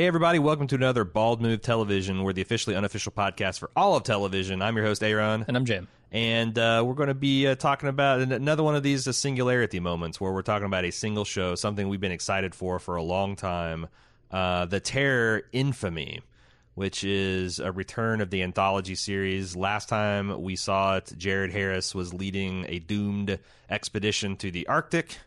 Hey, everybody, welcome to another Bald Move Television. We're the officially unofficial podcast for all of television. I'm your host, Aaron. And I'm Jim. And uh, we're going to be uh, talking about another one of these uh, singularity moments where we're talking about a single show, something we've been excited for for a long time uh, The Terror Infamy, which is a return of the anthology series. Last time we saw it, Jared Harris was leading a doomed expedition to the Arctic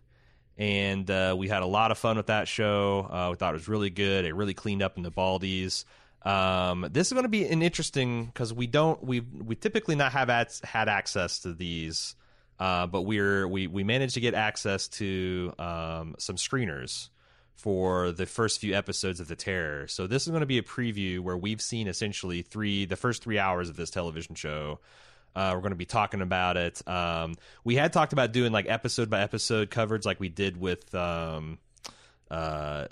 and uh, we had a lot of fun with that show. Uh, we thought it was really good. It really cleaned up in the Baldies. Um, this is going to be an interesting because we don't we we typically not have ads, had access to these, uh, but we're we we managed to get access to um, some screeners for the first few episodes of the Terror. So this is going to be a preview where we've seen essentially three the first three hours of this television show. Uh, we're going to be talking about it. Um, we had talked about doing like episode by episode coverage, like we did with um, uh, uh,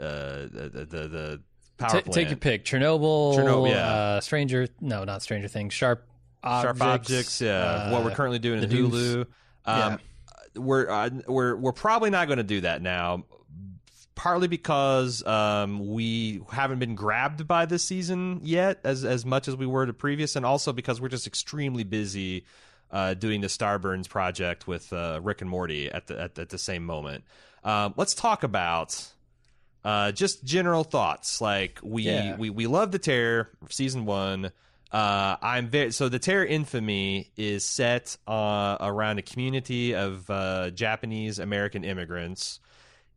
the, the, the power T- plant. take your pick: Chernobyl, Chernobyl, yeah. uh, Stranger. No, not Stranger Things. Sharp objects. Sharp objects. Yeah, uh, what we're currently doing in. Hulu. Um, We're uh, we're we're probably not going to do that now. Partly because um, we haven't been grabbed by this season yet as as much as we were the previous, and also because we're just extremely busy uh, doing the Starburns project with uh, Rick and Morty at the at, at the same moment. Um, let's talk about uh, just general thoughts. Like we Yeah. we we love the Terror season one. Uh, I'm very so the Terror Infamy is set uh, around a community of uh, Japanese American immigrants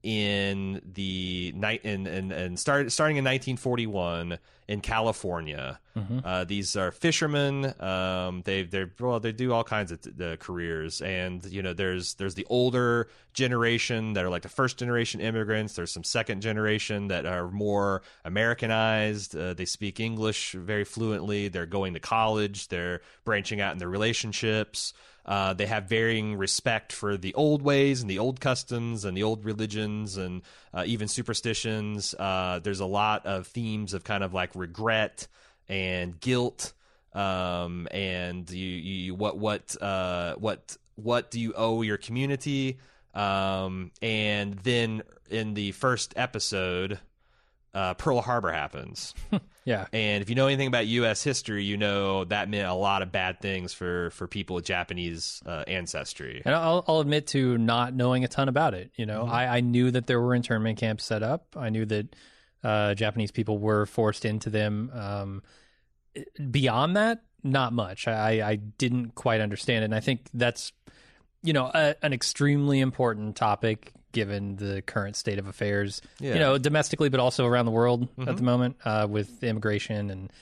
in the night in and and start, starting in 1941 in California. Uh, these are fishermen. Um, they they well they do all kinds of uh, careers, and you know there's there's the older generation that are like the first generation immigrants. There's some second generation that are more Americanized. Uh, they speak English very fluently. They're going to college. They're branching out in their relationships. Uh, they have varying respect for the old ways and the old customs and the old religions and uh, even superstitions. Uh, there's a lot of themes of kind of like regret and guilt, um, and you, you what what uh, what what do you owe your community? Um, and then in the first episode, uh, Pearl Harbor happens. Yeah. And if you know anything about U.S. history, you know that meant a lot of bad things for for people with Japanese uh, ancestry. And I'll, I'll admit to not knowing a ton about it. You know, Mm-hmm. I, I knew that there were internment camps set up. I knew that uh, Japanese people were forced into them. Um, beyond that, not much. I, I didn't quite understand it. And I think that's, you know, a, an extremely important topic given the current state of affairs, Yeah. Mm-hmm. you know, domestically, but also around the world at the moment uh, with immigration and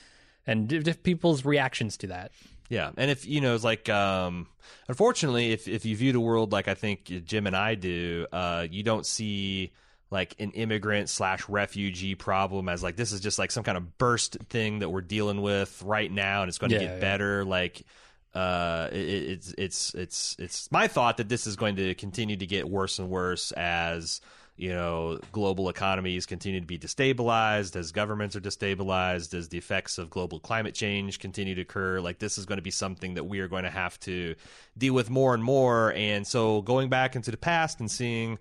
and people's reactions to that. Yeah, and if you know, it's like, um, unfortunately, if if you view the world like I think Jim and I do, uh, you don't see like an immigrant slash refugee problem as like this is just like some kind of burst thing that we're dealing with right now, and it's going to Yeah, get yeah. better. Like, uh, it, it's it's it's it's my thought that this is going to continue to get worse and worse as you know global economies continue to be destabilized as governments are destabilized as the effects of global climate change continue to occur. Like this is going to be something that we are going to have to deal with more and more. And so going back into the past and seeing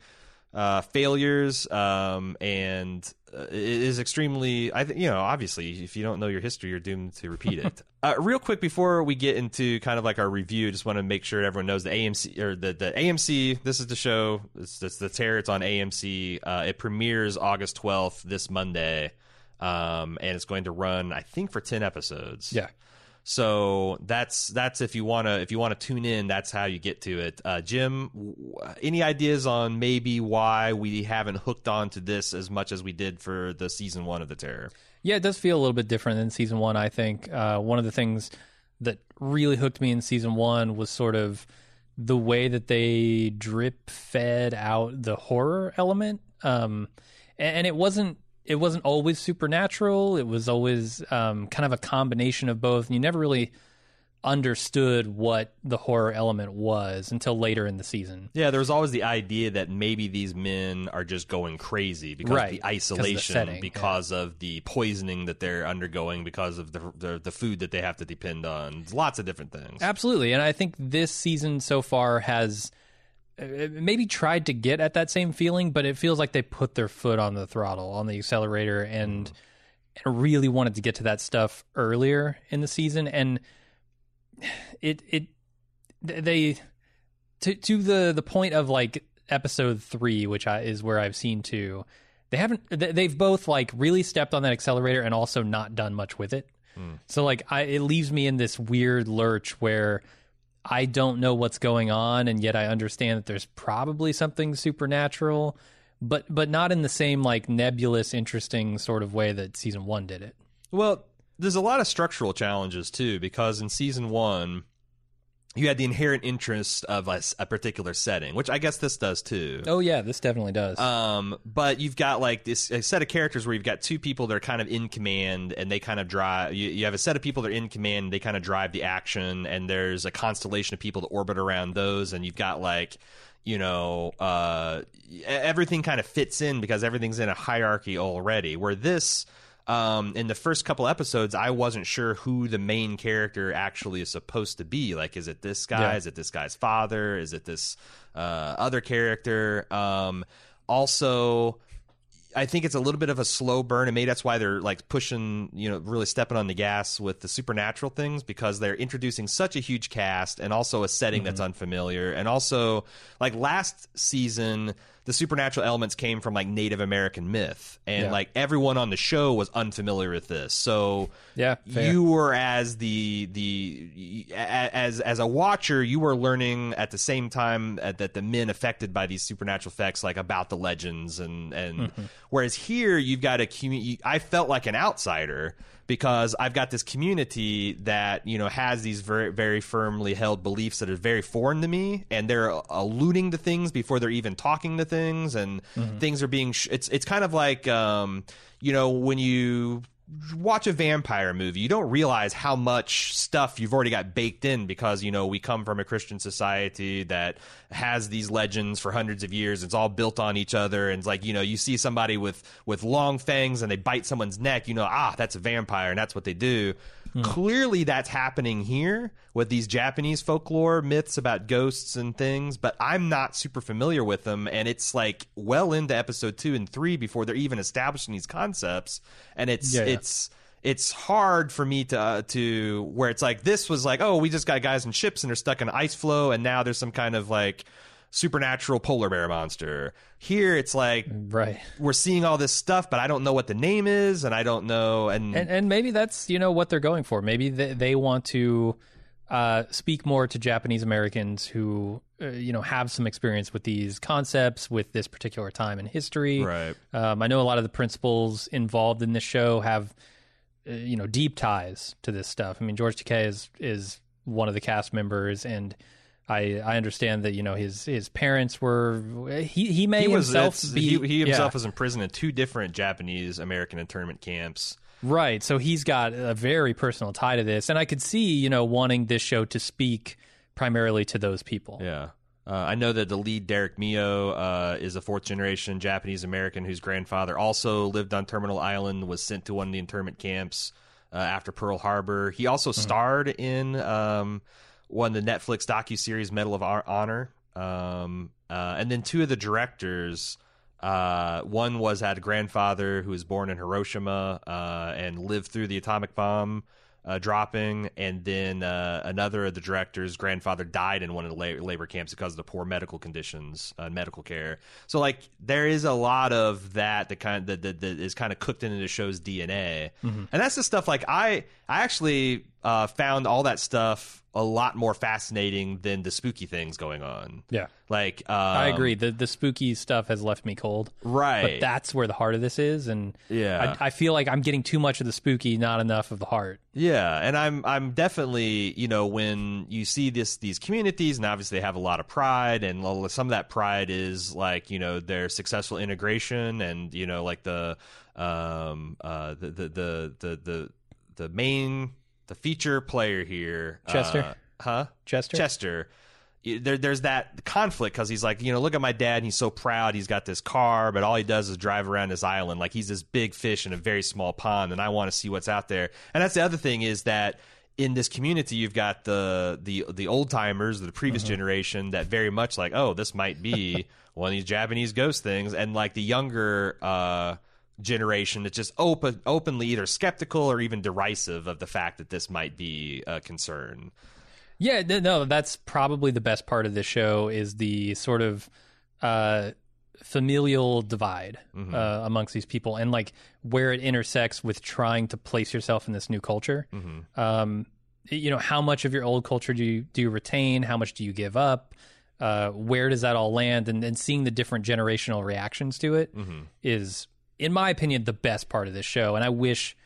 uh, failures um, and uh, it is extremely i think you know obviously if you don't know your history you're doomed to repeat it uh, real quick before we get into kind of like our review just want to make sure everyone knows the amc or the, the amc this is the show it's, it's the terror it's on amc uh, it premieres august 12th this monday um, and it's going to run i think for 10 episodes Yeah. So that's that's if you want to if you want to tune in, that's how you get to it. Uh, Jim, w- any ideas on maybe why we haven't hooked on to this as much as we did for the season one of the Terror? Yeah, it does feel a little bit different than season one. I think uh, one of the things that really hooked me in season one was sort of the way that they drip fed out the horror element, um, and, and it wasn't it wasn't always supernatural. It was always um, kind of a combination of both, and you never really understood what the horror element was until later in the season. Yeah, there was always the idea that maybe these men are just going crazy because Right, of the 'cause of the isolation, setting, because of the poisoning that they're undergoing, because of the, the the food that they have to depend on. Lots of different things. Absolutely. And I think this season so far has Uh, uh, maybe tried to get at that same feeling, but it feels like they put their foot on the throttle, on the accelerator, and mm-hmm. and really wanted to get to that stuff earlier in the season. And it it they to to the the point of like episode 3 which I, is where I've seen two they haven't they've both like really stepped on that accelerator and also not done much with it. Mm. so like I it leaves me in this weird lurch where I don't know what's going on and yet I understand that there's probably something supernatural but but not in the same like nebulous interesting sort of way that season 1 did it. Well there's a lot of structural challenges too because in season 1 you had the inherent interest of a, a, particular setting, which I guess this does too. Oh yeah, this definitely does. Um, but you've got like this a set of characters where you've got two people that are kind of in command, and they kind of drive. You, you have a set of people that are in command, they kind of drive the action, and there's a constellation of people that orbit around those, and you've got like you know uh, everything kind of fits in because everything's in a hierarchy already. Where this um, in the first couple episodes, I wasn't sure who the main character actually is supposed to be. Like, is it this guy? Yeah. Is it this guy's father? Is it this uh, other character? Um, also, I think it's a little bit of a slow burn, and maybe that's why they're like pushing, you know, really stepping on the gas with the supernatural things because they're introducing such a huge cast and also a setting mm-hmm. that's unfamiliar, and also like last season the supernatural elements came from like Native American myth, and yeah. like everyone on the show was unfamiliar with this. So yeah, fair. you were as the the as as a watcher, you were learning at the same time that the men affected by these supernatural effects, like about the legends, and and mm-hmm. whereas here you've got a community. I felt like an outsider because I've got this community that you know has these very very firmly held beliefs that are very foreign to me, and they're alluding to things before they're even talking to things, and mm-hmm. things are being. Sh- it's it's kind of like um, you know when you watch a vampire movie, you don't realize how much stuff you've already got baked in because, you know, we come from a Christian society that has these legends for hundreds of years. It's all built on each other. And it's like, you know, you see somebody with, with long fangs and they bite someone's neck, you know, ah, that's a vampire and that's what they do. Hmm. Clearly, that's happening here with these Japanese folklore myths about ghosts and things, but I'm not super familiar with them. And it's like well into episode two and three before they're even establishing these concepts. And it's, yeah, yeah. it's, it's hard for me to uh, to where it's like this was like oh we just got guys in ships and they're stuck in ice floe and now there's some kind of like supernatural polar bear monster. Here it's like right. We're seeing all this stuff, but I don't know what the name is, and I don't know. And and, and maybe that's you know what they're going for. Maybe they, they want to uh, speak more to Japanese Americans who uh, you know have some experience with these concepts with this particular time in history. Right. Um, I know a lot of the principals involved in this show have uh, you know deep ties to this stuff. I mean, George Takei is is one of the cast members and I, I understand that you know his his parents were he he may he himself be he, he himself yeah. was in prison in two different Japanese American internment camps. Right, so he's got a very personal tie to this, and I could see you know wanting this show to speak primarily to those people. Yeah. Uh, I know that the lead Derek Mio uh, is a fourth generation Japanese American whose grandfather also lived on Terminal Island, was sent to one of the internment camps uh, after Pearl Harbor. He also mm-hmm. starred in um, won the Netflix docu series Medal of Honor, um, uh, and then two of the directors. Uh, one was had a grandfather who was born in Hiroshima uh, and lived through the atomic bomb uh, dropping, and then uh, another of the director's grandfather died in one of the la- labor camps because of the poor medical conditions, uh, medical care. So like there is a lot of that that kind of that, that, that is kind of cooked into the show's DNA, mm-hmm. and that's the stuff like I I actually uh, found all that stuff a lot more fascinating than the spooky things going on. Yeah, like um, I agree. The the spooky stuff has left me cold. Right, but that's where the heart of this is, and yeah, I, I, feel like I'm getting too much of the spooky, not enough of the heart. Yeah, and I'm I'm definitely you know when you see this these communities, and obviously they have a lot of pride, and some of that pride is like you know their successful integration, and you know like the um uh the the the the the, the main the feature player here, Chester, uh, huh? Chester, Chester. There, there's that conflict because he's like, you know, look at my dad. And he's so proud. He's got this car, but all he does is drive around this island like he's this big fish in a very small pond. And I want to see what's out there. And that's the other thing is that in this community, you've got the the the old timers, the previous mm-hmm. generation that very much like, oh, this might be one of these Japanese ghost things, and like the younger. uh generation that's just open openly either skeptical or even derisive of the fact that this might be a concern. Yeah, no, that's probably the best part of this show is the sort of uh, familial divide Mhm. uh, amongst these people, and like where it intersects with trying to place yourself in this new culture. Mhm. Um, you know, how much of your old culture do you do you retain? How much do you give up? Uh, where does that all land? And, and seeing the different generational reactions to it is, Mhm. In my opinion, the best part of this show. And I wish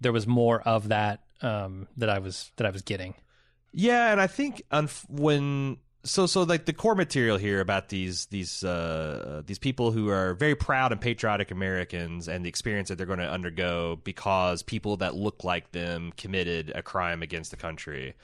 there was more of that um, that I was that I was getting. Yeah, and I think unf- when so so like the core material here about these these uh, these people who are very proud and patriotic Americans and the experience that they're going to undergo because people that look like them committed a crime against the country.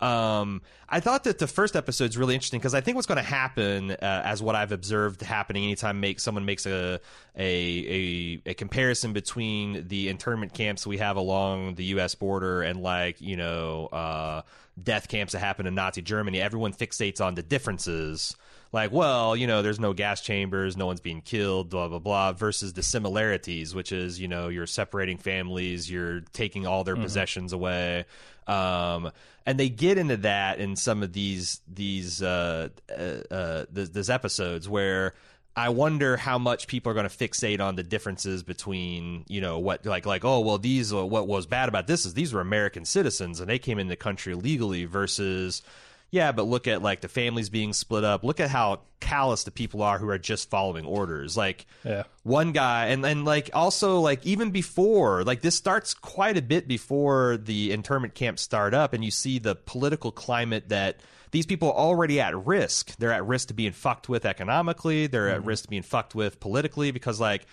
Um, I thought that the first episode is really interesting because I think what's going to happen, uh, as what I've observed happening anytime make someone makes a a, a a comparison between the internment camps we have along the U.S. border and like you know uh, death camps that happened in Nazi Germany, everyone fixates on the differences. Like, well, you know, there's no gas chambers, no one's being killed, blah blah blah, versus the similarities, which is you know you're separating families, you're taking all their possessions away, um, and they get into that in some of these these uh, uh, uh, th- these episodes where. I wonder how much people are going to fixate on the differences between, you know, what like like oh well these uh, what was bad about this is these were American citizens and they came in the country legally versus yeah, but look at like the families being split up. Look at how callous the people are who are just following orders. Like Yeah. one guy and and like also like even before like this starts quite a bit before the internment camps start up and you see the political climate that these people are already at risk. They're at risk to being fucked with economically. They're at risk to being fucked with politically because like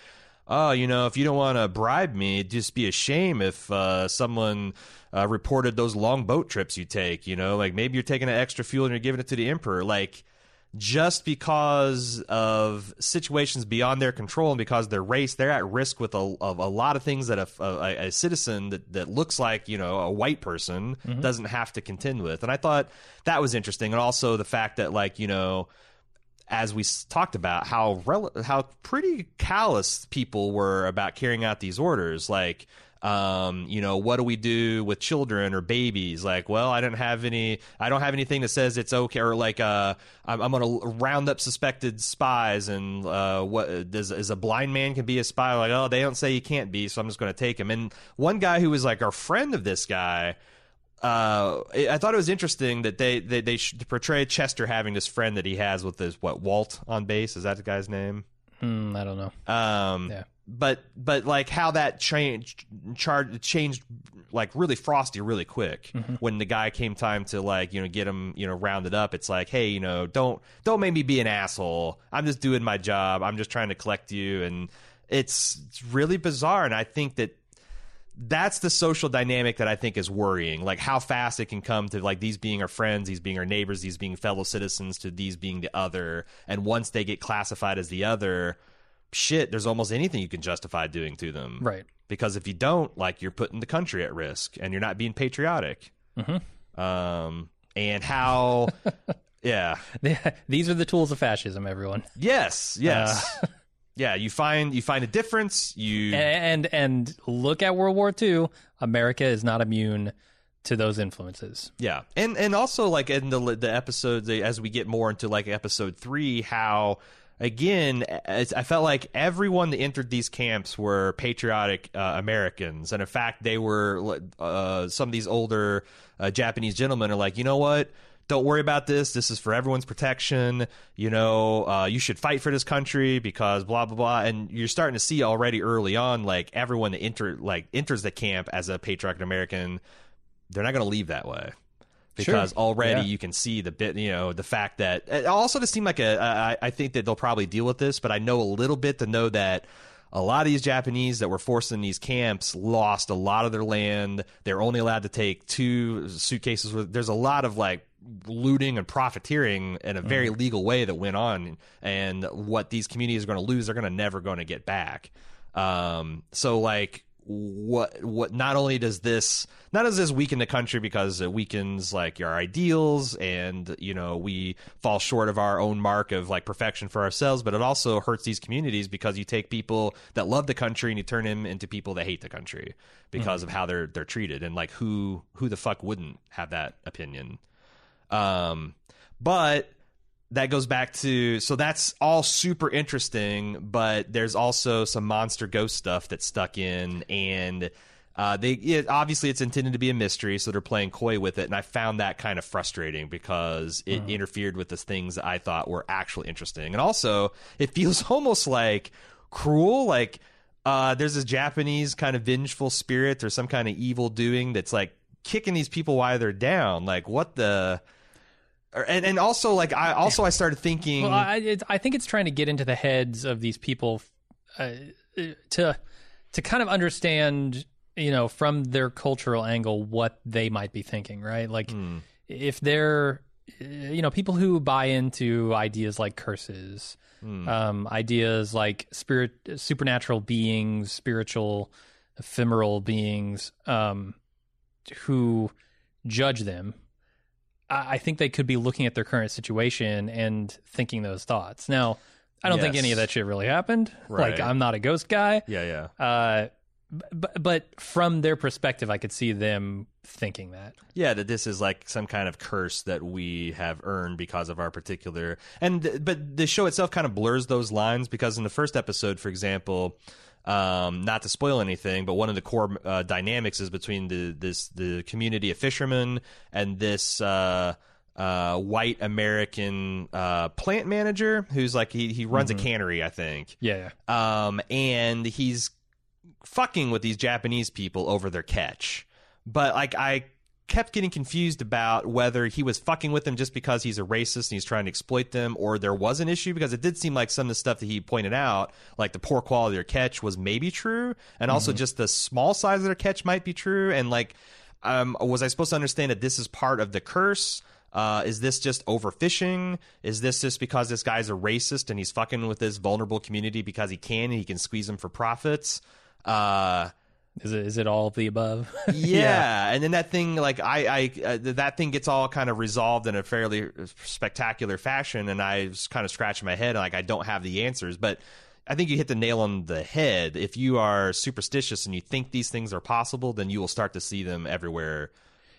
oh you know if you don't want to bribe me it'd just be a shame if uh, someone uh, reported those long boat trips you take you know? Like maybe you're taking an extra fuel and you're giving it to the emperor. Like just because of situations beyond their control and because their race, they're at risk with a, of a lot of things that a, a, a citizen that, that looks like you know a white person mm-hmm. doesn't have to contend with. And I thought that was interesting, and also the fact that like you know as we talked about how rel- how pretty callous people were about carrying out these orders. Like um, you know, what do we do with children or babies? Like, well, I don't have any, I don't have anything that says it's okay, or like, uh, I'm, I'm going to round up suspected spies, and uh, what does is a blind man can be a spy? Like, oh, they don't say he can't be, so I'm just going to take him. And one guy who was like our friend of this guy, uh, I thought it was interesting that they they, they portray Chester having this friend that he has with his what Walt on base. Is that the guy's name? Hmm, I don't know. Um, Yeah. But but like how that changed changed like really frosty really quick mm-hmm. when the guy came time to like you know get him you know rounded up. It's like hey you know don't don't make me be an asshole. I'm just doing my job. I'm just trying to collect you and it's, it's really bizarre and I think that that's the social dynamic that I think is worrying. Like how fast it can come to like these being our friends, these being our neighbors, these being fellow citizens, to these being the other. And once they get classified as the other, shit, there's almost anything you can justify doing to them. Right. Because if you don't, like you're putting the country at risk and you're not being patriotic. Um, and how, yeah, These are the tools of fascism, everyone. yes, yes. yeah, you find you find a difference. You And and look at World War II. America is not immune to those influences. Yeah, and and also like in the the episodes as we get more into like episode three, how again I felt like everyone that entered these camps were patriotic uh, Americans, and in fact they were uh, some of these older uh, Japanese gentlemen are like, you know what. Don't worry about this. This is for everyone's protection. You know, uh, you should fight for this country because blah blah blah. And you're starting to see already early on, like everyone that enter like enters the camp as a patriotic American, they're not going to leave that way because Sure. already Yeah. you can see the bit you know the fact that it also to seem like a I, I think that they'll probably deal with this but i know a little bit to know that a lot of these japanese that were forced in these camps lost a lot of their land they're only allowed to take two suitcases with there's a lot of like looting and profiteering in a very legal way that went on and what these communities are going to lose they're going to never going to get back um, so like what what not only does this not does this weaken the country because it weakens like our ideals and you know we fall short of our own mark of like perfection for ourselves but it also hurts these communities because you take people that love the country and you turn them into people that hate the country because of how they're they're treated. And like who who the fuck wouldn't have that opinion? Um but that goes back to so that's all super interesting, but there's also some monster ghost stuff that's stuck in, and uh, they it, obviously it's intended to be a mystery, so they're playing coy with it, and I found that kind of frustrating because it interfered with the things that I thought were actually interesting, and also it feels almost like cruel, like. Uh, there's this Japanese kind of vengeful spirit or some kind of evil doing that's like kicking these people while they're down. Like, what the? Or- and and also like I also I started thinking Well, I, it's, I think it's trying to get into the heads of these people uh, to to kind of understand, you know, from their cultural angle, what they might be thinking, right? Like, Hmm. if they're, uh, you know, people who buy into ideas like curses, Hmm. um, ideas like spirit, supernatural beings, spiritual, ephemeral beings, um, who judge them. I think they could be looking at their current situation and thinking those thoughts. Now, I don't think any of that shit really happened. Right. Like, I'm not a ghost guy. yeah yeah Uh, but, but from their perspective, I could see them thinking that. yeah that this is like some kind of curse that we have earned because of our particular and but the show itself kind of blurs those lines because in the first episode for example um, not to spoil anything, but one of the core uh, dynamics is between the this the community of fishermen and this uh, uh, white American uh, plant manager who's like he he runs a cannery, I think. Yeah. um, and he's fucking with these Japanese people over their catch. But like I kept getting confused about whether he was fucking with them just because he's a racist and he's trying to exploit them, or there was an issue because it did seem like some of the stuff that he pointed out, like the poor quality of their catch, was maybe true, and also just the small size of their catch might be true, and like. Um, was I supposed to understand that this is part of the curse? Uh, is this just overfishing? Is this just because this guy's a racist and he's fucking with this vulnerable community because he can and he can squeeze them for profits? Uh, Is it is it all of the above? yeah. and then that thing, like I, I, uh, that thing gets all kind of resolved in a fairly spectacular fashion, and I was kind of scratching my head, like I don't have the answers, but. I think you hit the nail on the head. If you are superstitious and you think these things are possible, then you will start to see them everywhere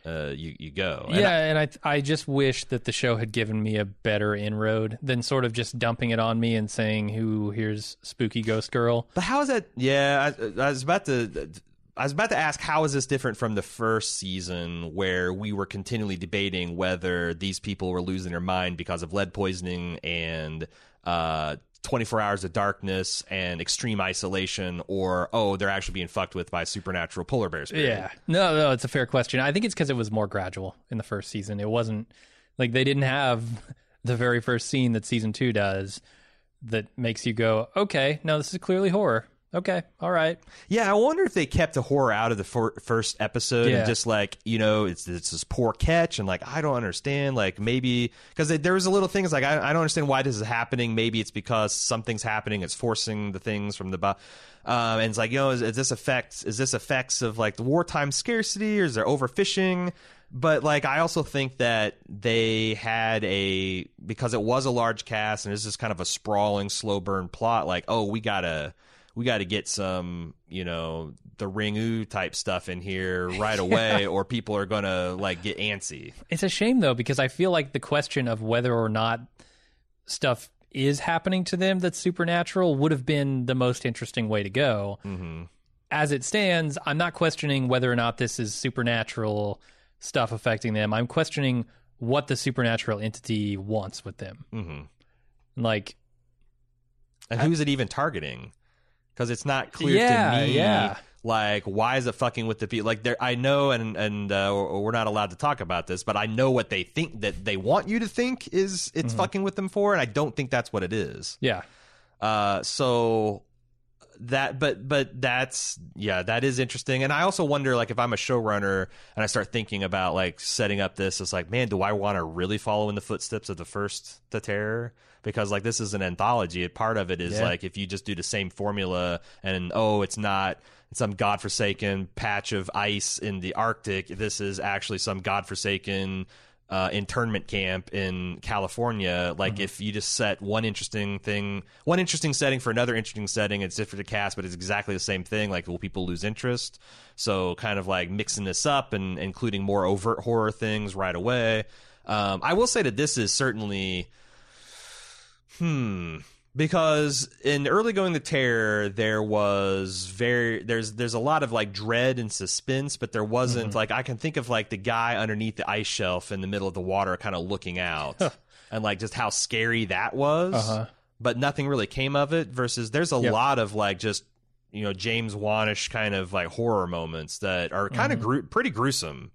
uh, you you go. And yeah, and I I just wish that the show had given me a better inroad than sort of just dumping it on me and saying, "Who here's spooky ghost girl." But how is that? Yeah, I, I was about to. I was about to ask how is this different from the first season where we were continually debating whether these people were losing their mind because of lead poisoning and uh, 24 hours of darkness and extreme isolation, or oh, they're actually being fucked with by supernatural polar bears spirit. Yeah, no, no, it's a fair question. I think it's because it was more gradual in the first season. It wasn't like they didn't have the very first scene that season two does that makes you go, "Okay, no, this is clearly horror." Okay, all right. Yeah, I wonder if they kept the horror out of the fir- first episode Yeah. and just like you know it's it's this poor catch and like I don't understand like maybe because there was a little things like I, I don't understand why this is happening. Maybe it's because something's happening. It's forcing the things from the bo- um, and it's like you know is, is this effects is this effects of like the wartime scarcity or is there overfishing? But like I also think that they had a because it was a large cast and it's just kind of a sprawling slow burn plot. Like oh we gotta we got to get some, you know, the ringu type stuff in here right away, or people are gonna like get antsy. It's a shame though because I feel like the question of whether or not stuff is happening to them that's supernatural would have been the most interesting way to go. Mm-hmm. As it stands, I'm not questioning whether or not this is supernatural stuff affecting them. I'm questioning what the supernatural entity wants with them. Mm-hmm. Like, And who's it even targeting? Because it's not clear Yeah, to me. yeah. Like, why is it fucking with the people? Like, there, I know, and and uh, we're not allowed to talk about this, but I know what they think that they want you to think is it's Mm-hmm. fucking with them for, and I don't think that's what it is. yeah, Uh, so that but but that's yeah that is interesting. And i also wonder like if i'm a showrunner and i start thinking about like setting up this it's like man do i want to really follow in the footsteps of the first the terror? Because like this is an anthology. Part of it is Yeah. like if you just do the same formula and oh it's not some godforsaken patch of ice in the arctic this is actually some godforsaken uh, internment camp in California. Like if you just set one interesting thing, one interesting setting for another interesting setting, it's different to cast, but it's exactly the same thing. Like, will people lose interest? So, kind of like mixing this up and including more overt horror things right away. Um, I will say that this is certainly, hmm, because in early going to terror there was very there's there's a lot of like dread and suspense but there wasn't Mm-hmm. like i can think of like the guy underneath the ice shelf in the middle of the water kind of looking out and like just how scary that was Uh-huh. but nothing really came of it versus there's a Yep. lot of like just you know james wanish kind of like horror moments that are kind of gru- pretty gruesome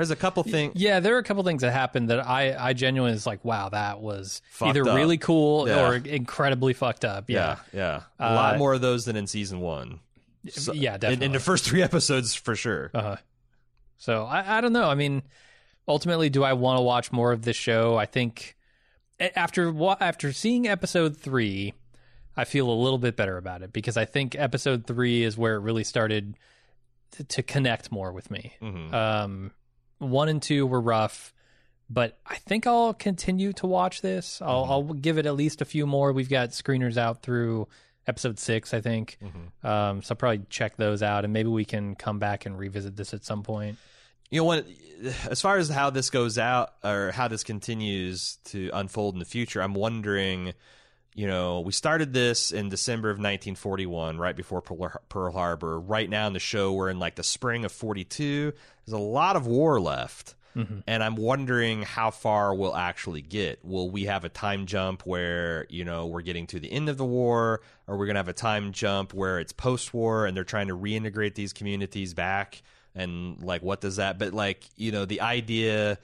there's a couple things Mm-hmm. Yeah, there are a couple things that happened that I I genuinely was like, wow, that was Fucked either up. really cool Yeah. or incredibly fucked up. yeah Yeah, yeah a lot Uh, more of those than in season one So- yeah, in, definitely. in the first three episodes for sure Uh-huh. So I, I don't know. I mean, ultimately, do I want to watch more of this show? I think after after seeing episode three, I feel a little bit better about it because I think episode three is where it really started to, to connect more with me. Mhm. Um, one and two were rough, but I think I'll continue to watch this. I'll, Mm-hmm. I'll give it at least a few more. We've got screeners out through episode six, I think. Mhm. Um, so I'll probably check those out, and maybe we can come back and revisit this at some point. you know what as far as how this goes out or how this continues to unfold in the future i'm wondering you know we started this in december of 1941 right before pearl harbor right now in the show we're in like the spring of 42 there's a lot of war left mm-hmm. and i'm wondering how far we'll actually get. Will we have a time jump where you know we're getting to the end of the war? Or we're going to have a time jump where it's post-war and they're trying to reintegrate these communities back? And like what does that but like you know the idea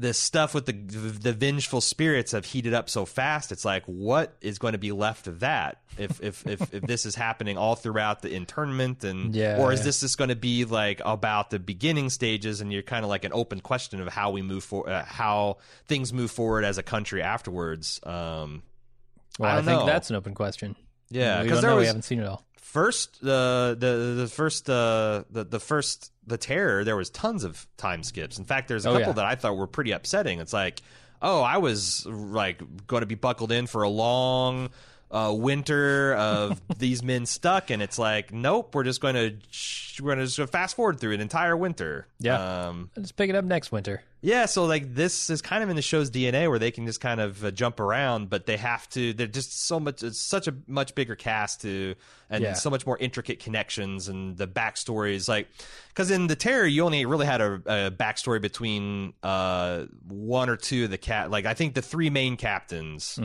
this stuff with the the vengeful spirits have heated up so fast it's like what is going to be left of that if if if, if this is happening all throughout the internment and Yeah, or is yeah. this just going to be like about the beginning stages and you're kind of like an open question of how we move for uh, how things move forward as a country afterwards um Well, I I, think know. that's an open question. yeah because was we haven't seen it all. First the the the first uh the the first the terror there was tons of time skips in fact there's a Oh, couple yeah. that i thought were pretty upsetting it's like oh i was like going to be buckled in for a long uh, winter of these men stuck and it's like nope we're just going to we're going to just fast forward through an entire winter Yeah. um Let's pick it up next winter. yeah, so like this is kind of in the show's DNA where they can just kind of uh, jump around, but they have to. They're just so much. It's such a much bigger cast to, and Yeah. so much more intricate connections and the backstories. Like, because in the Terror, you only really had a, a backstory between uh, one or two of the cat. Like, I think the three main captains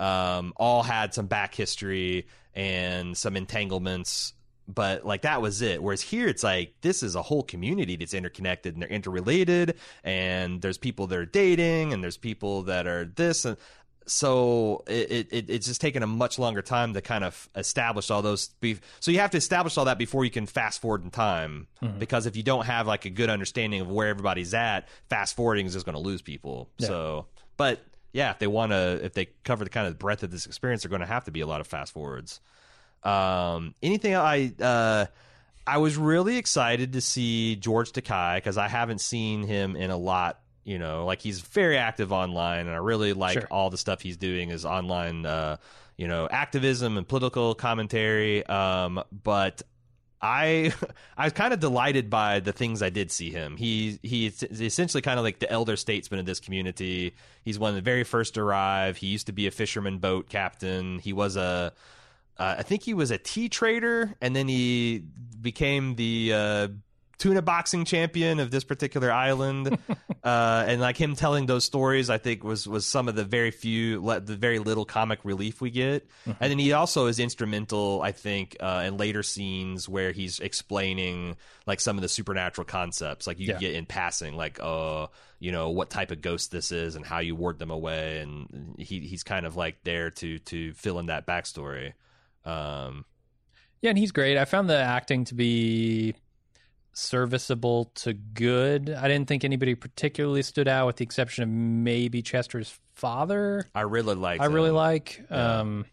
um, all had some back history and some entanglements but like that was it. Whereas here it's like this is a whole community that's interconnected and they're interrelated and there's people that are dating and there's people that are this and so it, it it's just taken a much longer time to kind of establish all those be- so you have to establish all that before you can fast forward in time. Because if you don't have like a good understanding of where everybody's at fast forwarding is just going to lose people. So but yeah if they want to if they cover the kind of breadth of this experience they're going to have to be a lot of fast forwards um, anything I uh, I was really excited to see George Takei because I haven't seen him in a lot. You know, like he's very active online, and I really like Sure. all the stuff he's doing is online. Uh, you know, activism and political commentary. Um, but I I was kind of delighted by the things I did see him. He he's essentially kind of like the elder statesman of this community. He's one of the very first to arrive. He used to be a fisherman boat captain. He was a uh, I think he was a tea trader, and then he became the uh, tuna boxing champion of this particular island. uh, and like him telling those stories, I think was was some of the very few, le- the very little comic relief we get. And then he also is instrumental, I think, uh, in later scenes where he's explaining like some of the supernatural concepts, like you Yeah. get in passing, like uh, you know, what type of ghost this is and how you ward them away, and he he's kind of like there to to fill in that backstory. Um, Yeah, and he's great. I found the acting to be serviceable to good. I didn't think anybody particularly stood out, with the exception of maybe Chester's father. I really like. I really him. like. Yeah. Um,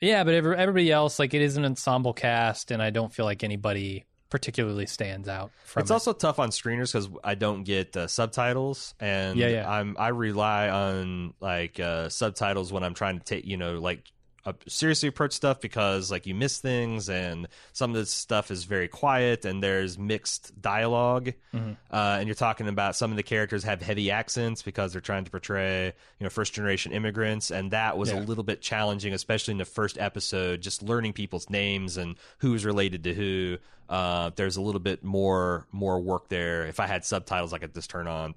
yeah, but every, everybody else, like, it is an ensemble cast, and I don't feel like anybody particularly stands out from It's it. also tough on screeners because I don't get uh, subtitles, and Yeah, yeah. I'm I rely on like uh, subtitles when I'm trying to take you know like uh, seriously approach stuff because like you miss things and some of this stuff is very quiet and there's mixed dialogue Mhm. uh, and you're talking about some of the characters have heavy accents because they're trying to portray you know first generation immigrants and that was Yeah. a little bit challenging especially in the first episode just learning people's names and who's related to who uh, there's a little bit more more work there if i had subtitles i could just turn on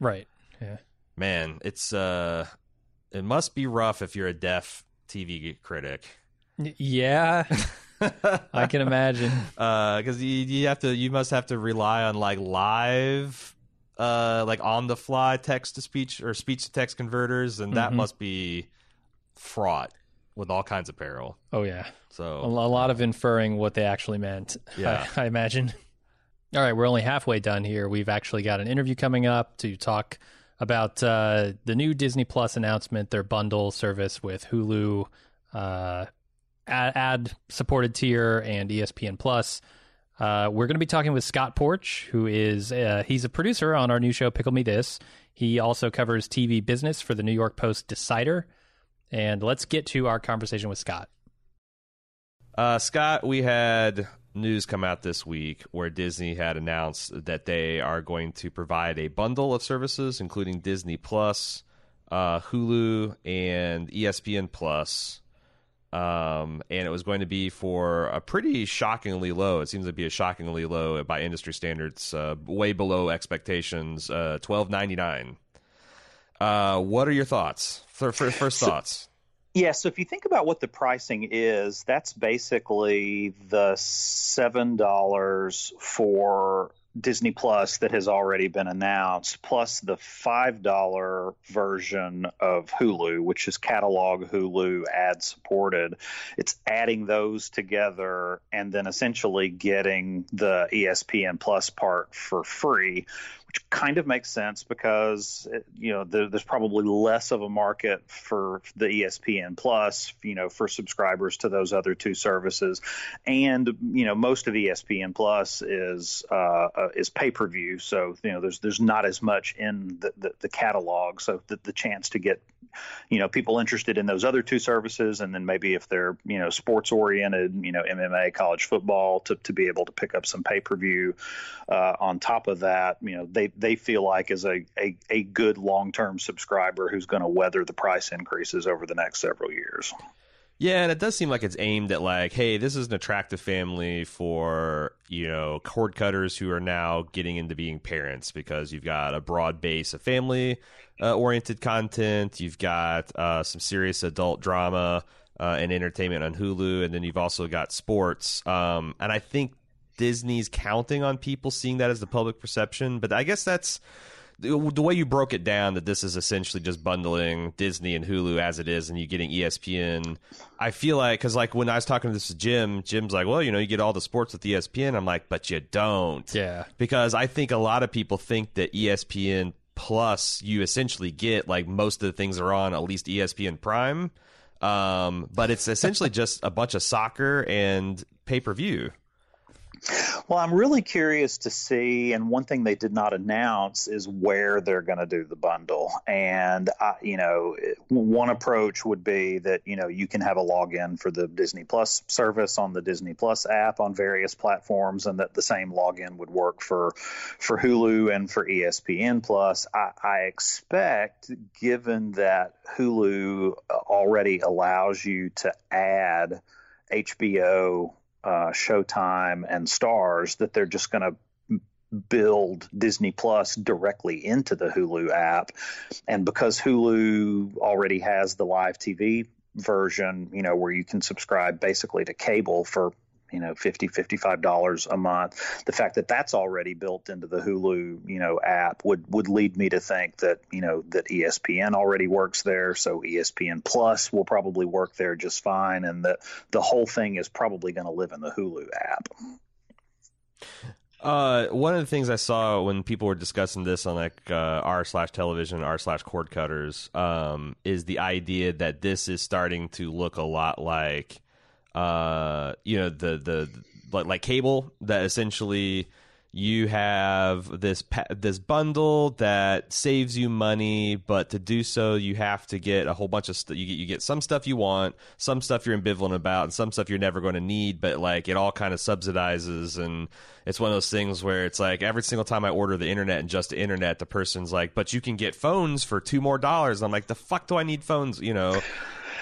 right. Yeah. man it's uh it must be rough if you're a deaf tv critic Yeah, I can imagine. because you, you have to you must have to rely on like live uh like on the fly text to speech or speech to text converters and that Mhm. must be fraught with all kinds of peril Oh, yeah. So a lot of inferring what they actually meant. Yeah. I, I imagine. All right, we're only halfway done here. We've actually got an interview coming up to talk about uh, the new Disney Plus announcement, their bundle service with Hulu, uh, ad supported tier, and ESPN Plus. Uh, we're going to be talking with Scott Porch, who is uh, he's a producer on our new show Pickle Me This. He also covers TV business for the New York Post Decider. And let's get to our conversation with Scott. Uh, Scott, we had news come out this week where Disney had announced that they are going to provide a bundle of services, including Disney Plus, uh, Hulu, and ESPN Plus. Um, and it was going to be for a pretty shockingly low. It seems to be a shockingly low by industry standards, uh, way below expectations. Uh, twelve ninety nine. Uh, what are your thoughts? For, for, first thoughts. Yeah, so if you think about what the pricing is, that's basically the seven dollars for Disney Plus that has already been announced, plus the five dollar version of Hulu, which is catalog Hulu ad supported. It's adding those together and then essentially getting the ESPN Plus part for free, which kind of makes sense because you know there, there's probably less of a market for the ESPN Plus, you know, for subscribers to those other two services, and you know most of ESPN Plus is uh, uh, is pay per view, so you know there's there's not as much in the, the, the catalog, so the, the chance to get you know people interested in those other two services. And then maybe if they're you know sports oriented you know mma college football to, to be able to pick up some pay-per-view uh, on top of that you know they they feel like as a a, a good long-term subscriber who's going to weather the price increases over the next several years. Yeah, and it does seem like it's aimed at like, hey, this is an attractive family for you know cord cutters who are now getting into being parents because you've got a broad base of family uh, oriented content, you've got uh, some serious adult drama uh, and entertainment on Hulu, and then you've also got sports. Um, and I think Disney's counting on people seeing that as the public perception, but I guess that's the way you broke it down that this is essentially just bundling Disney and Hulu as it is, and you getting ESPN. I feel like because like when I was talking to this Jim, Jim's like, well, you know, you get all the sports with ESPN. I'm like, but you don't, Yeah. because I think a lot of people think that ESPN Plus you essentially get like most of the things are on at least ESPN Prime, um, but it's essentially just a bunch of soccer and pay per view. Well, I'm really curious to see, and one thing they did not announce is where they're going to do the bundle. And uh, you know, one approach would be that you know you can have a login for the Disney Plus service on the Disney Plus app on various platforms, and that the same login would work for for Hulu and for ESPN Plus. I, I expect, given that Hulu already allows you to add HBO uh, Showtime and Starz that they're just going to build Disney Plus directly into the Hulu app. And because Hulu already has the live TV version, you know, where you can subscribe basically to cable for you know 50 55 dollars a month. The fact that that's already built into the hulu you know app would would lead me to think that you know that espn already works there. So espn plus will probably work there just fine. And that the whole thing is probably going to live in the hulu app. Uh, one of the things I saw when people were discussing this on like uh, r slash television, r slash cord cutters, um, is the idea that this is starting to look a lot like, uh, you know, the the like, like cable that essentially you have this this bundle that saves you money, but to do so, you have to get a whole bunch of stuff. You get you get some stuff you want, some stuff you're ambivalent about, and some stuff you're never going to need. But like it all kind of subsidizes, and it's one of those things where it's like every single time I order the internet and just the internet, the person's like, "But you can get phones for two more dollars." I'm like, "The fuck do I need phones?" You know.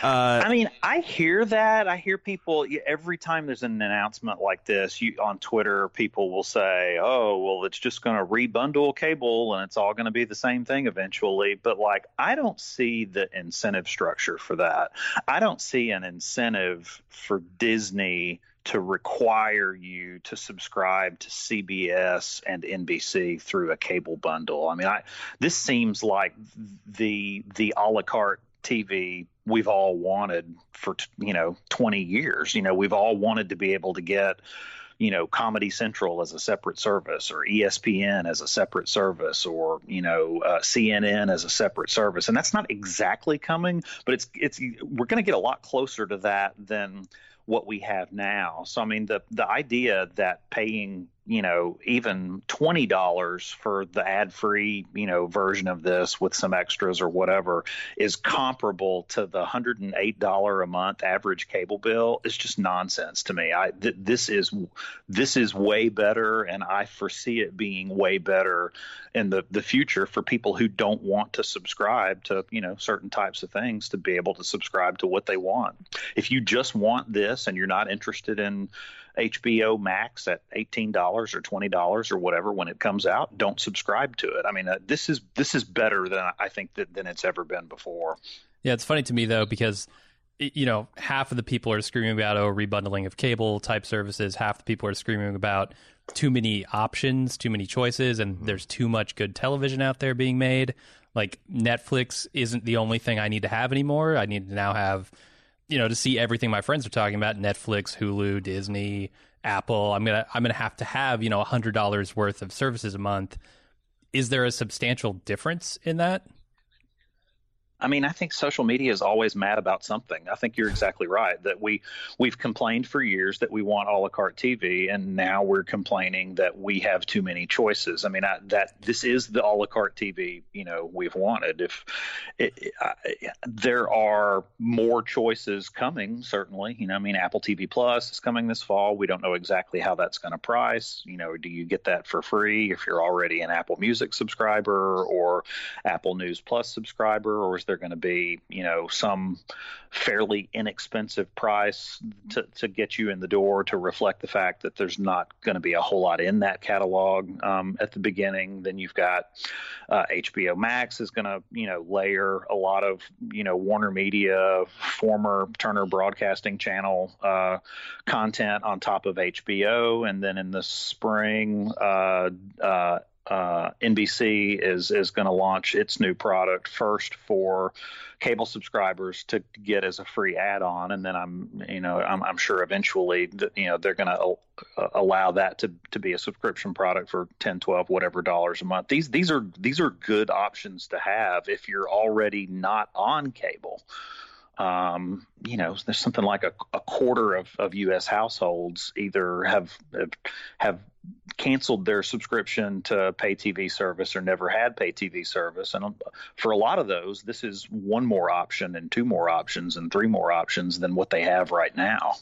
Uh, I mean, I hear that. I hear people every time there's an announcement like this. You on Twitter, people will say, "Oh, well, it's just going to rebundle cable, and it's all going to be the same thing eventually." But like, I don't see the incentive structure for that. I don't see an incentive for Disney to require you to subscribe to CBS and NBC through a cable bundle. I mean, I this seems like the the a la carte TV we've all wanted for you know 20 years. You know, we've all wanted to be able to get you know Comedy Central as a separate service, or ESPN as a separate service, or you know uh, CNN as a separate service, and that's not exactly coming, but it's it's we're going to get a lot closer to that than what we have now. So I mean the the idea that paying you know, even twenty dollars for the ad-free, you know, version of this with some extras or whatever is comparable to the hundred and eight dollar a month average cable bill. It's just nonsense to me. I th- this is this is way better, and I foresee it being way better in the the future for people who don't want to subscribe to you know certain types of things to be able to subscribe to what they want. If you just want this and you're not interested in HBO Max at eighteen dollars or twenty dollars or whatever when it comes out, don't subscribe to it. I mean, uh, this is this is better than I think that than it's ever been before. Yeah, it's funny to me though because you know half of the people are screaming about oh rebundling of cable type services. Half the people are screaming about too many options, too many choices, and there's too much good television out there being made. Like Netflix isn't the only thing I need to have anymore. I need to now have you know, to see everything my friends are talking about, Netflix, Hulu, Disney, Apple, I'm gonna I'm gonna have to have, you know, hundred dollars worth of services a month. Is there a substantial difference in that? I mean, I think social media is always mad about something. I think you're exactly right that we we've complained for years that we want a la carte TV, and now we're complaining that we have too many choices. I mean, I, that this is the a la carte TV you know we've wanted. If it, I, there are more choices coming, certainly. You know, I mean, Apple TV Plus is coming this fall. We don't know exactly how that's going to price. You know, do you get that for free if you're already an Apple Music subscriber or Apple News Plus subscriber, or there are going to be, you know, some fairly inexpensive price to, to get you in the door to reflect the fact that there's not going to be a whole lot in that catalog um, at the beginning. Then you've got uh, HBO Max is going to, you know, layer a lot of, you know, Warner Media, former Turner Broadcasting Channel uh, content on top of HBO. And then in the spring, uh, uh NBC is is going to launch its new product first for cable subscribers to get as a free add-on, and then I'm you know I'm, I'm sure eventually that, you know they're going to uh, allow that to to be a subscription product for 10, 12, whatever dollars a month. These these are these are good options to have if you're already not on cable. Um, you know, there's something like a, a quarter of, of U.S. households either have have, canceled their subscription to pay TV service or never had pay TV service. And um, for a lot of those, this is one more option and two more options and three more options than what they have right now.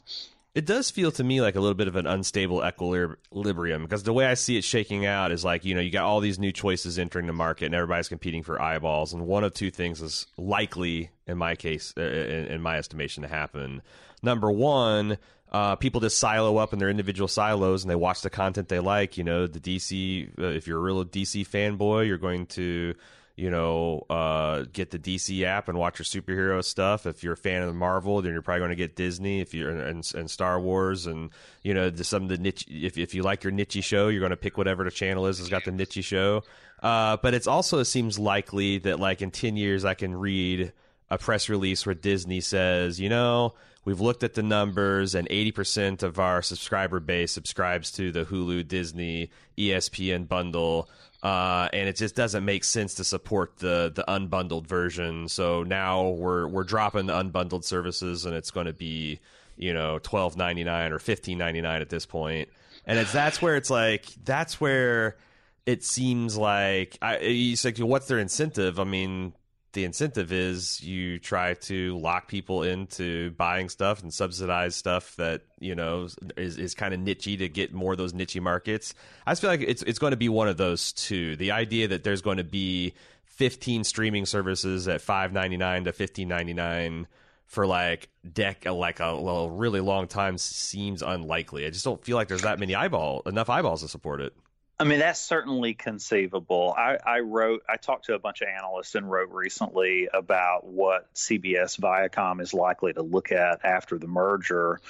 It does feel to me like a little bit of an unstable equilibrium because the way I see it shaking out is like, you know, you got all these new choices entering the market and everybody's competing for eyeballs. And one of two things is likely, in my case, uh, in, in my estimation, to happen. Number one, uh, people just silo up in their individual silos and they watch the content they like. You know, the DC. Uh, if you're a real DC fanboy, you're going to you know, uh, get the DC app and watch your superhero stuff. If you're a fan of Marvel, then you're probably going to get Disney. If you're and, and Star Wars, and you know, some of the niche. If if you like your niche show, you're going to pick whatever the channel is that's got the niche show. Uh, but it's also seems likely that like in ten years, I can read a press release where Disney says, you know, we've looked at the numbers and 80% of our subscriber base subscribes to the Hulu, Disney, ESPN bundle. Uh, and it just doesn't make sense to support the the unbundled version. So now we're we're dropping the unbundled services, and it's going to be you know twelve ninety nine or fifteen ninety nine at this point. And it's that's where it's like that's where it seems like I, it's like what's their incentive? I mean, the incentive is you try to lock people into buying stuff and subsidize stuff that you know is, is kind of nichey to get more of those nichey markets. I just feel like it's it's going to be one of those two. The idea that there's going to be 15 streaming services at 5.99 to 15.99 for like deck like a, a really long time seems unlikely. I just don't feel like there's that many eyeball enough eyeballs to support it. I mean, that's certainly conceivable. I, I, wrote, I talked to a bunch of analysts and wrote recently about what CBS Viacom is likely to look at after the merger.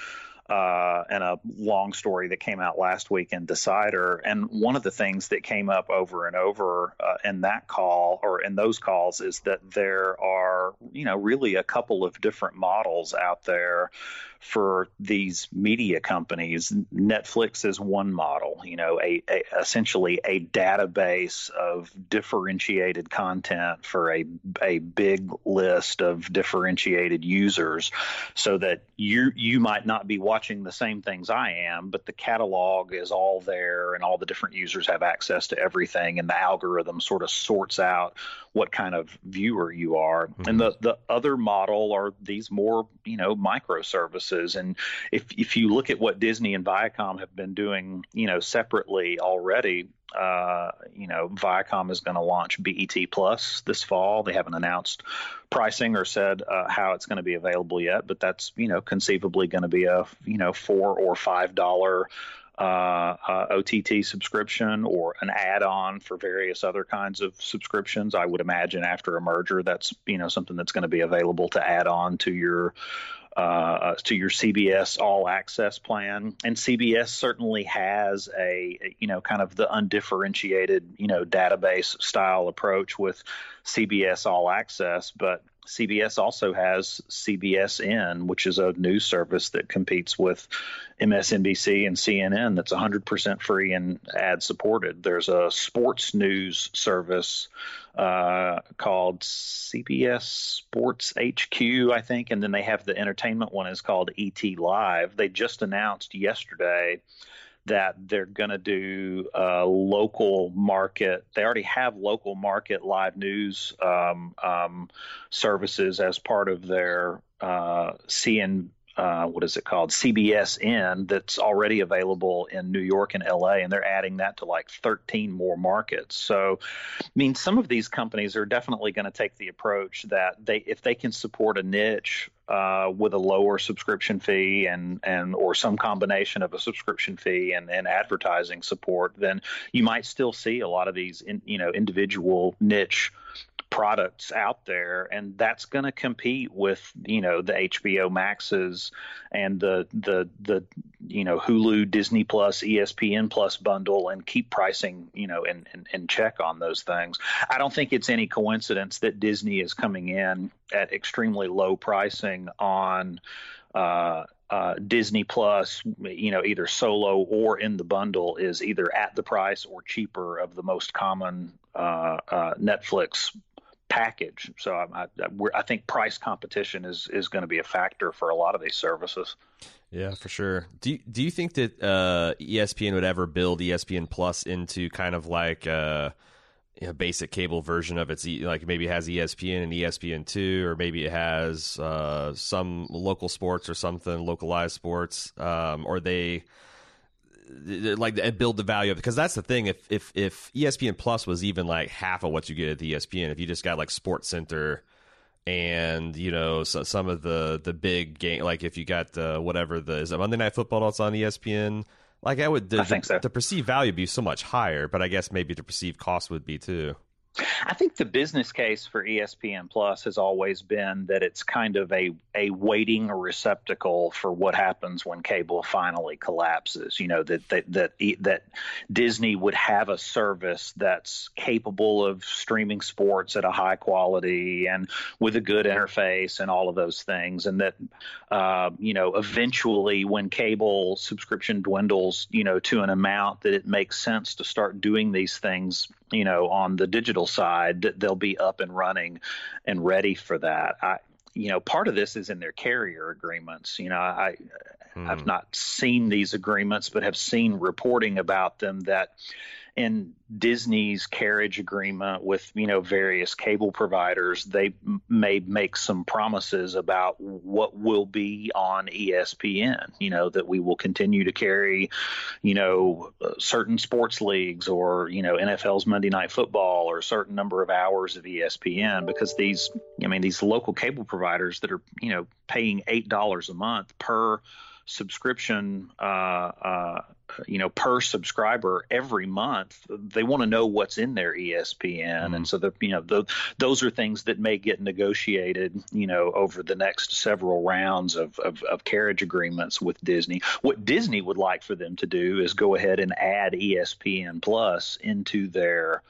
Uh, and a long story that came out last week in Decider. And one of the things that came up over and over uh, in that call or in those calls is that there are, you know, really a couple of different models out there for these media companies. Netflix is one model, you know, a, a, essentially a database of differentiated content for a a big list of differentiated users, so that you you might not be watching the same things I am, but the catalog is all there, and all the different users have access to everything, and the algorithm sort of sorts out what kind of viewer you are. Mm-hmm. And the the other model are these more you know microservices. And if if you look at what Disney and Viacom have been doing, you know, separately already. Uh, you know, Viacom is going to launch BET Plus this fall. They haven't announced pricing or said uh, how it's going to be available yet, but that's you know conceivably going to be a you know four or five dollar uh, uh, OTT subscription or an add-on for various other kinds of subscriptions. I would imagine after a merger, that's you know something that's going to be available to add on to your uh, to your CBS All Access plan. And CBS certainly has a you know kind of the undifferentiated you know database style approach with CBS All Access, but CBS also has CBSN, which is a news service that competes with MSNBC and CNN that's 100% free and ad supported. There's a sports news service uh, called CBS Sports HQ, I think, and then they have the entertainment one is called ET Live. They just announced yesterday that they're going to do uh, local market. They already have local market live news um, um, services as part of their uh, CN. Uh, what is it called? CBSN that's already available in New York and LA, and they're adding that to like 13 more markets. So, I mean, some of these companies are definitely going to take the approach that they, if they can support a niche uh, with a lower subscription fee and and or some combination of a subscription fee and, and advertising support, then you might still see a lot of these in, you know individual niche products out there and that's going to compete with you know the HBO Maxes and the the the you know Hulu Disney Plus ESPN Plus bundle and keep pricing you know and and check on those things. I don't think it's any coincidence that Disney is coming in at extremely low pricing on uh, uh, Disney Plus, you know, either solo or in the bundle is either at the price or cheaper of the most common uh, uh Netflix package. So I, I, I, think price competition is is going to be a factor for a lot of these services. Yeah, for sure. Do you, do you think that uh, ESPN would ever build ESPN Plus into kind of like a, uh, a basic cable version of its like maybe it has ESPN and ESPN two, or maybe it has uh, some local sports or something localized sports, um, or they like build the value of because that's the thing. If if if espn plus was even like half of what you get at the espn if you just got like sports center and you know so, some of the the big game like if you got the whatever the is it monday night football that's on espn like i would the, I think so. the perceived value would be so much higher but i guess maybe the perceived cost would be too I think the business case for ESPN Plus has always been that it's kind of a a waiting receptacle for what happens when cable finally collapses. You know that that that that Disney would have a service that's capable of streaming sports at a high quality and with a good interface and all of those things, and that uh, you know eventually when cable subscription dwindles, you know to an amount that it makes sense to start doing these things you know, on the digital side, that they'll be up and running and ready for that. I, you know, part of this is in their carrier agreements. You know, I, hmm. I've not seen these agreements, but have seen reporting about them that in Disney's carriage agreement with you know various cable providers, they may make some promises about what will be on ESPN. You know that we will continue to carry, you know, uh, certain sports leagues or you know NFL's Monday Night Football or a certain number of hours of ESPN because these, I mean, these local cable providers that are you know paying eight dollars a month per subscription, uh, uh, you know, per subscriber every month. They want to know what's in their ESPN, mm-hmm. and so the you know the, those are things that may get negotiated, you know, over the next several rounds of, of, of carriage agreements with Disney. What Disney would like for them to do is go ahead and add ESPN Plus into their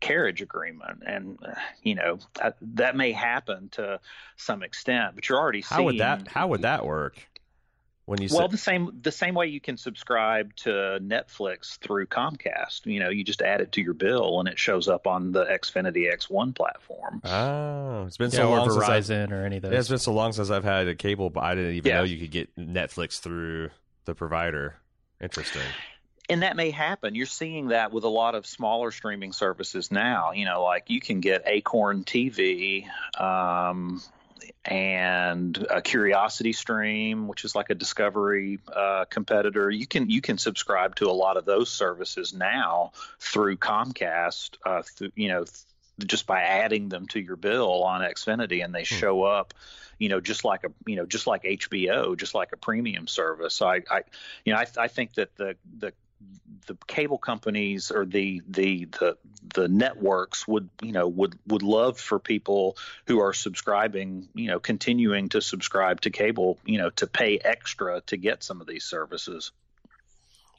carriage agreement and uh, you know that may happen to some extent but you're already seeing, how would that how would that work when you well, the same the same way you can subscribe to Netflix through Comcast. You know, you just add it to your bill and it shows up on the Xfinity X1 platform. Oh, it's been yeah, so long Verizon since I've, or any of those. Yeah, it's been so long since I've had a cable, but I didn't even yeah. know you could get Netflix through the provider. Interesting and that may happen. You're seeing that with a lot of smaller streaming services now. You know, like you can get Acorn TV, um, and a Curiosity Stream, which is like a Discovery uh, competitor. You can you can subscribe to a lot of those services now through Comcast. Uh, through, you know, th- just by adding them to your bill on Xfinity, and they hmm. show up. You know, just like a you know, just like HBO, just like a premium service. So I, I you know, I, I think that the the the cable companies or the the the the networks would you know would would love for people who are subscribing you know continuing to subscribe to cable you know to pay extra to get some of these services.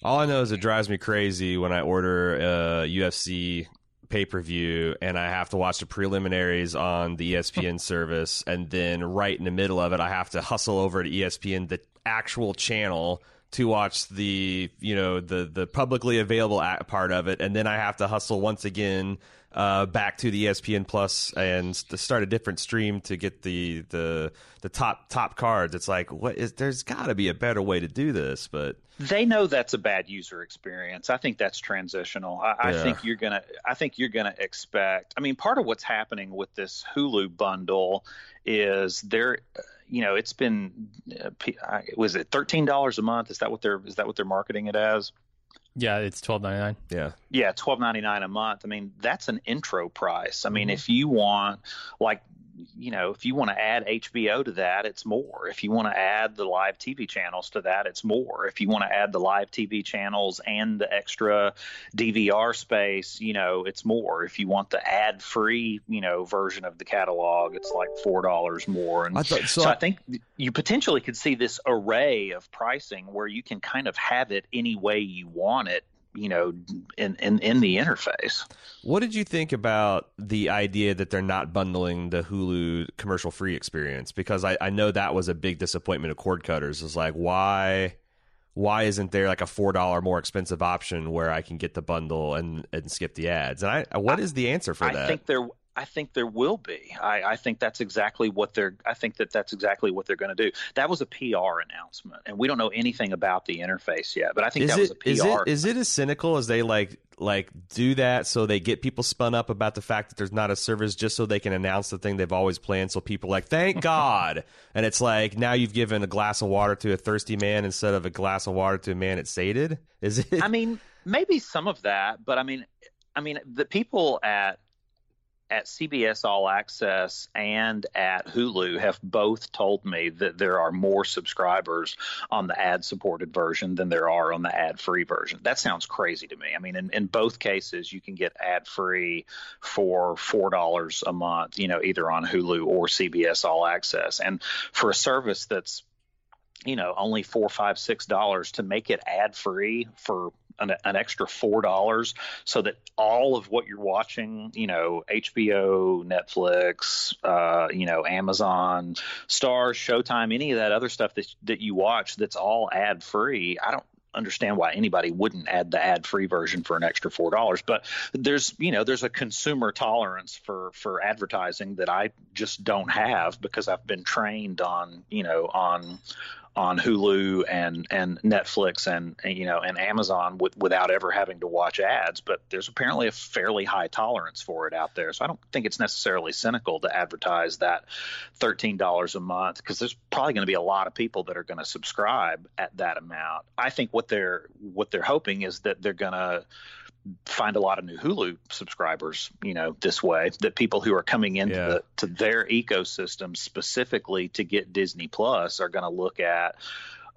All i know is it drives me crazy when i order a ufc pay-per-view and i have to watch the preliminaries on the espn service. And then right in the middle of it i have to hustle over to espn the actual channel to watch the you know the the publicly available part of it, and then I have to hustle once again uh, back to the ESPN Plus and to start a different stream to get the the the top top cards. It's like what is there's got to be a better way to do this, but they know that's a bad user experience. I think that's transitional. I, I think you're gonna. I think you're gonna expect. I mean, part of what's happening with this Hulu bundle is there you know, it's been uh, was it thirteen dollars a month? Is that what they're is that what they're marketing it as? Yeah, it's twelve ninety nine. Yeah, yeah, twelve ninety nine a month. I mean, that's an intro price. I mean, mm-hmm. if you want like you know, if you want to add HBO to that, it's more. If you want to add the live TV channels to that, it's more. If you want to add the live TV channels and the extra DVR space, you know, it's more. If you want the ad free, you know, version of the catalog, it's like four dollars more. And I thought, so, so I, I think you potentially could see this array of pricing where you can kind of have it any way you want it you know in, in in the interface what did you think about the idea that they're not bundling the hulu commercial free experience because I, I know that was a big disappointment of cord cutters is like why why isn't there like a four dollar more expensive option where I can get the bundle and and skip the ads? And I what is the answer for I that? I think there I think there will be. I, I, think that's exactly what they're. I think that that's exactly what they're going to do. That was a PR announcement, and we don't know anything about the interface yet. But I think is that it, was a PR. Is it, is it as cynical as they like like do that so they get people spun up about the fact that there's not a service just so they can announce the thing they've always planned so people like thank god and it's like now you've given a glass of water to a thirsty man instead of a glass of water to a man that's sated is it i mean maybe some of that but i mean i mean the people at at CBS All Access and at Hulu have both told me that there are more subscribers on the ad supported version than there are on the ad free version. That sounds crazy to me. I mean, in, in both cases, you can get ad free for $4 a month, you know, either on Hulu or CBS All Access. And for a service that's you know only four five six dollars to make it ad free for an, an extra four dollars so that all of what you're watching, you know, HBO, Netflix, uh, you know, Amazon, Starz, Showtime, any of that other stuff that that you watch that's all ad free. I don't understand why anybody wouldn't add the ad free version for an extra four dollars but there's you know there's a consumer tolerance for for advertising that i just don't have because i've been trained on you know on on Hulu and and Netflix and, and you know and Amazon with, without ever having to watch ads. But there's apparently a fairly high tolerance for it out there. So I don't think it's necessarily cynical to advertise that thirteen dollars a month because there's probably going to be a lot of people that are going to subscribe at that amount. I think what they're what they're hoping is that they're going to find a lot of new Hulu subscribers, you know, this way. That people who are coming into yeah. the, to their ecosystem specifically to get Disney Plus are going to look at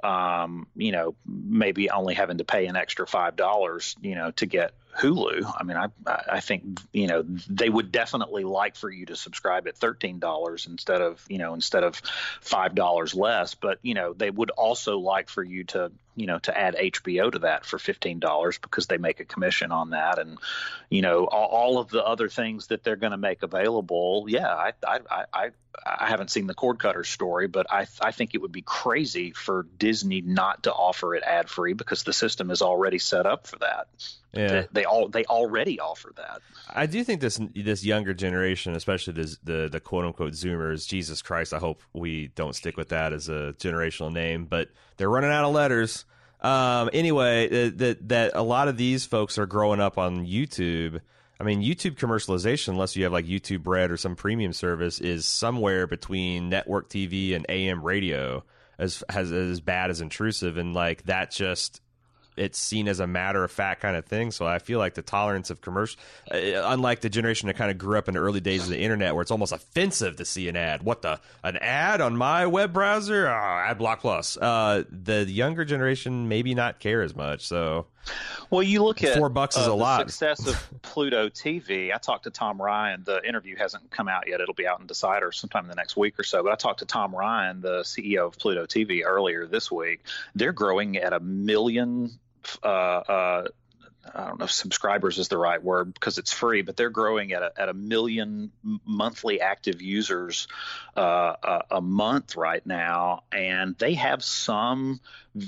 um, you know, maybe only having to pay an extra five dollars, you know, to get Hulu. I mean, I I think you know they would definitely like for you to subscribe at thirteen dollars instead of you know instead of five dollars less. But you know they would also like for you to you know to add HBO to that for fifteen dollars because they make a commission on that, and you know all, all of the other things that they're going to make available. Yeah, I I I I haven't seen the cord cutter story, but I I think it would be crazy for Disney not to offer it ad free because the system is already set up for that. Yeah. They, they, all they already offer that. I do think this this younger generation, especially this, the the quote unquote Zoomers, Jesus Christ, I hope we don't stick with that as a generational name, but they're running out of letters. Um, anyway, that that a lot of these folks are growing up on YouTube. I mean, YouTube commercialization, unless you have like YouTube Red or some premium service, is somewhere between network TV and AM radio as has as bad as intrusive, and like that just it's seen as a matter of fact kind of thing. So I feel like the tolerance of commercial, uh, unlike the generation that kind of grew up in the early days of the internet, where it's almost offensive to see an ad. What the an ad on my web browser? Oh, ad block plus. Uh, the younger generation maybe not care as much. So. Well, you look at four bucks is uh, a lot. Success of Pluto TV. I talked to Tom Ryan. The interview hasn't come out yet. It'll be out in Decider sometime in the next week or so. But I talked to Tom Ryan, the CEO of Pluto TV, earlier this week. They're growing at a million uh, uh, I don't know if subscribers is the right word because it's free, but they're growing at a, at a million monthly active users uh, a, a, month right now, and they have some,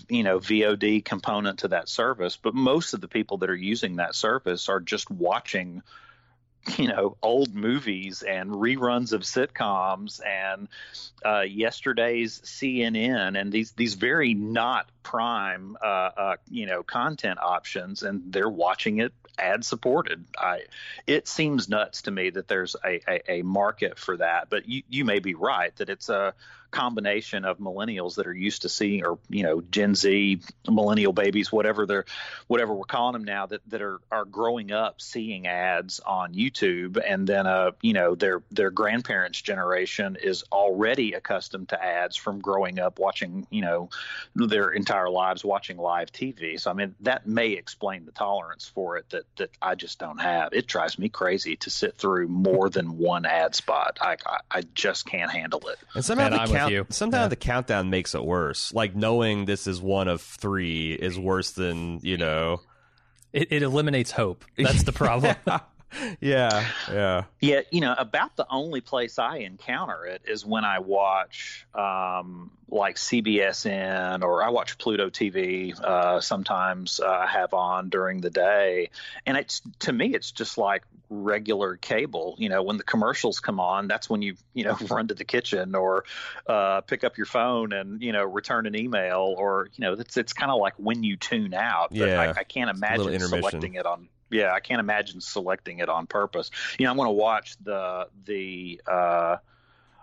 you know, VOD component to that service. But most of the people that are using that service are just watching you know old movies and reruns of sitcoms and uh, yesterday's CNN and these these very not prime uh, uh, you know content options and they're watching it ad supported. I it seems nuts to me that there's a, a, a market for that, but you you may be right that it's a combination of millennials that are used to seeing, or you know, Gen Z, millennial babies, whatever they're, whatever we're calling them now, that, that are are growing up seeing ads on YouTube, and then uh, you know, their their grandparents' generation is already accustomed to ads from growing up watching, you know, their entire lives watching live TV. So I mean, that may explain the tolerance for it that that I just don't have. It drives me crazy to sit through more than one ad spot. I I, I just can't handle it. And somehow the count, sometimes yeah. the countdown makes it worse. Like knowing this is one of three is worse than you know. It, it eliminates hope. That's the problem. yeah, yeah. Yeah, Yeah, you know, about the only place I encounter it is when I watch um, like CBSN or I watch Pluto TV. Uh, sometimes uh, I have on during the day, and it's to me, it's just like regular cable. You know, when the commercials come on, that's when you you know run to the kitchen or uh, pick up your phone and you know return an email or you know it's it's kind of like when you tune out. But yeah, I, I can't imagine selecting it on yeah, I can't imagine selecting it on purpose. You know, I'm going to watch the the uh,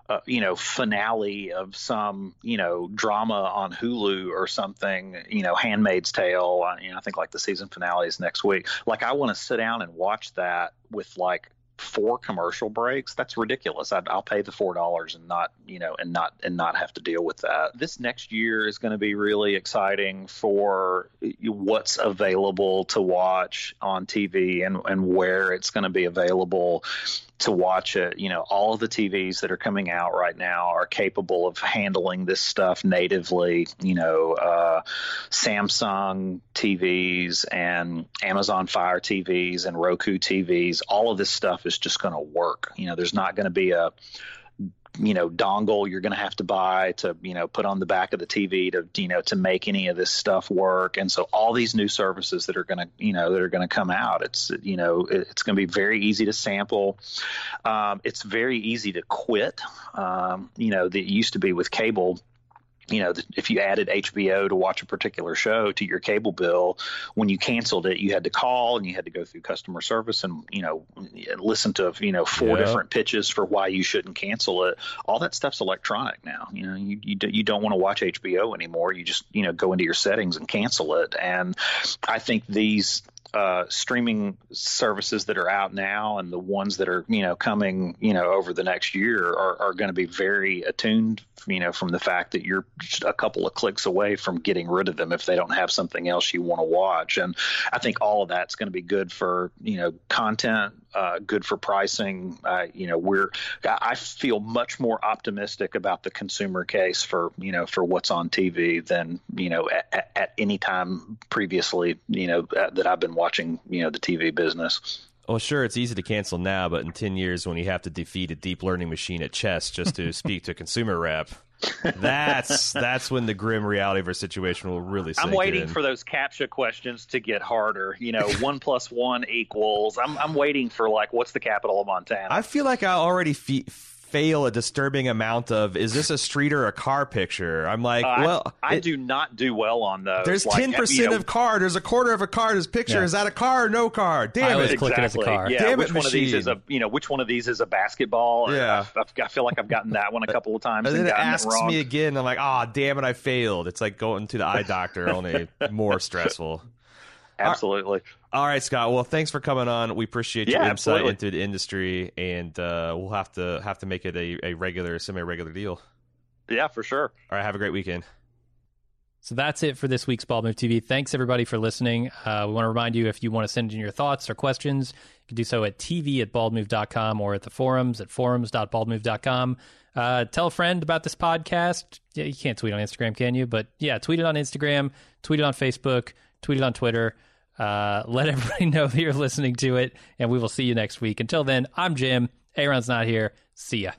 uh, you know finale of some you know drama on Hulu or something. You know, Handmaid's Tale. You know, I think like the season finale is next week. Like, I want to sit down and watch that with like four commercial breaks. That's ridiculous. i will pay the four dollars and not you know and not and not have to deal with that. This next year is going to be really exciting for what's available to watch on TV and and where it's going to be available to watch it. You know, all of the TVs that are coming out right now are capable of handling this stuff natively. You know, uh, Samsung TVs and Amazon Fire TVs and Roku TVs. All of this stuff is just going to work. You know, there's not going to be a you know dongle you're going to have to buy to you know put on the back of the TV to you know to make any of this stuff work. And so all these new services that are going to you know that are going to come out it's you know it's going to be very easy to sample. Um, it's very easy to quit. Um, you know that used to be with cable you know, if you added HBO to watch a particular show to your cable bill, when you canceled it, you had to call and you had to go through customer service and you know listen to you know four yeah. different pitches for why you shouldn't cancel it. All that stuff's electronic now. You know, you you, you don't want to watch HBO anymore. You just you know go into your settings and cancel it. And I think these uh, streaming services that are out now and the ones that are you know coming you know over the next year are, are going to be very attuned you know from the fact that you're a couple of clicks away from getting rid of them if they don't have something else you want to watch. And I think all of that's going to be good for you know content uh, good for pricing uh, you know we're I feel much more optimistic about the consumer case for you know for what's on TV than you know at, at any time previously you know that I've been watching, you know, the TV business. Well, sure, it's easy to cancel now, but in 10 years, when you have to defeat a deep learning machine at chess just to speak to a consumer rep, that's that's when the grim reality of our situation will really. I'm waiting in. for those captcha questions to get harder. You know, one plus one equals. I'm I'm waiting for like, what's the capital of Montana? I feel like I already fe- fail a disturbing amount of is this a street or a car picture? I'm like, uh, well, I, I it, do not do well on those. There's ten like, percent you know, of car. There's a quarter of a car. This picture yeah. is that a car or no car? Damn I it! Click exactly. it as a car. Yeah, Damn which it, one machine. of these is a you know which one of these is a basketball? Yeah, I, I feel like I've gotten that one a couple of times. and then it asks it me again. I'm like, ah, oh, damn it, I failed. It's like going to the eye doctor, only more stressful. Absolutely. All right, Scott. Well, thanks for coming on. We appreciate your yeah, insight absolutely. into the industry, and uh, we'll have to have to make it a, a regular, semi-regular deal. Yeah, for sure. All right, have a great weekend. So that's it for this week's Bald Move TV. Thanks everybody for listening. Uh, we want to remind you if you want to send in your thoughts or questions, you can do so at tv at baldmove.com or at the forums at forums.baldmove.com. Uh, tell a friend about this podcast. Yeah, you can't tweet on Instagram, can you? But yeah, tweet it on Instagram, tweet it on Facebook, tweet it on Twitter. Uh, let everybody know that you're listening to it, and we will see you next week. Until then, I'm Jim. Aaron's not here. See ya.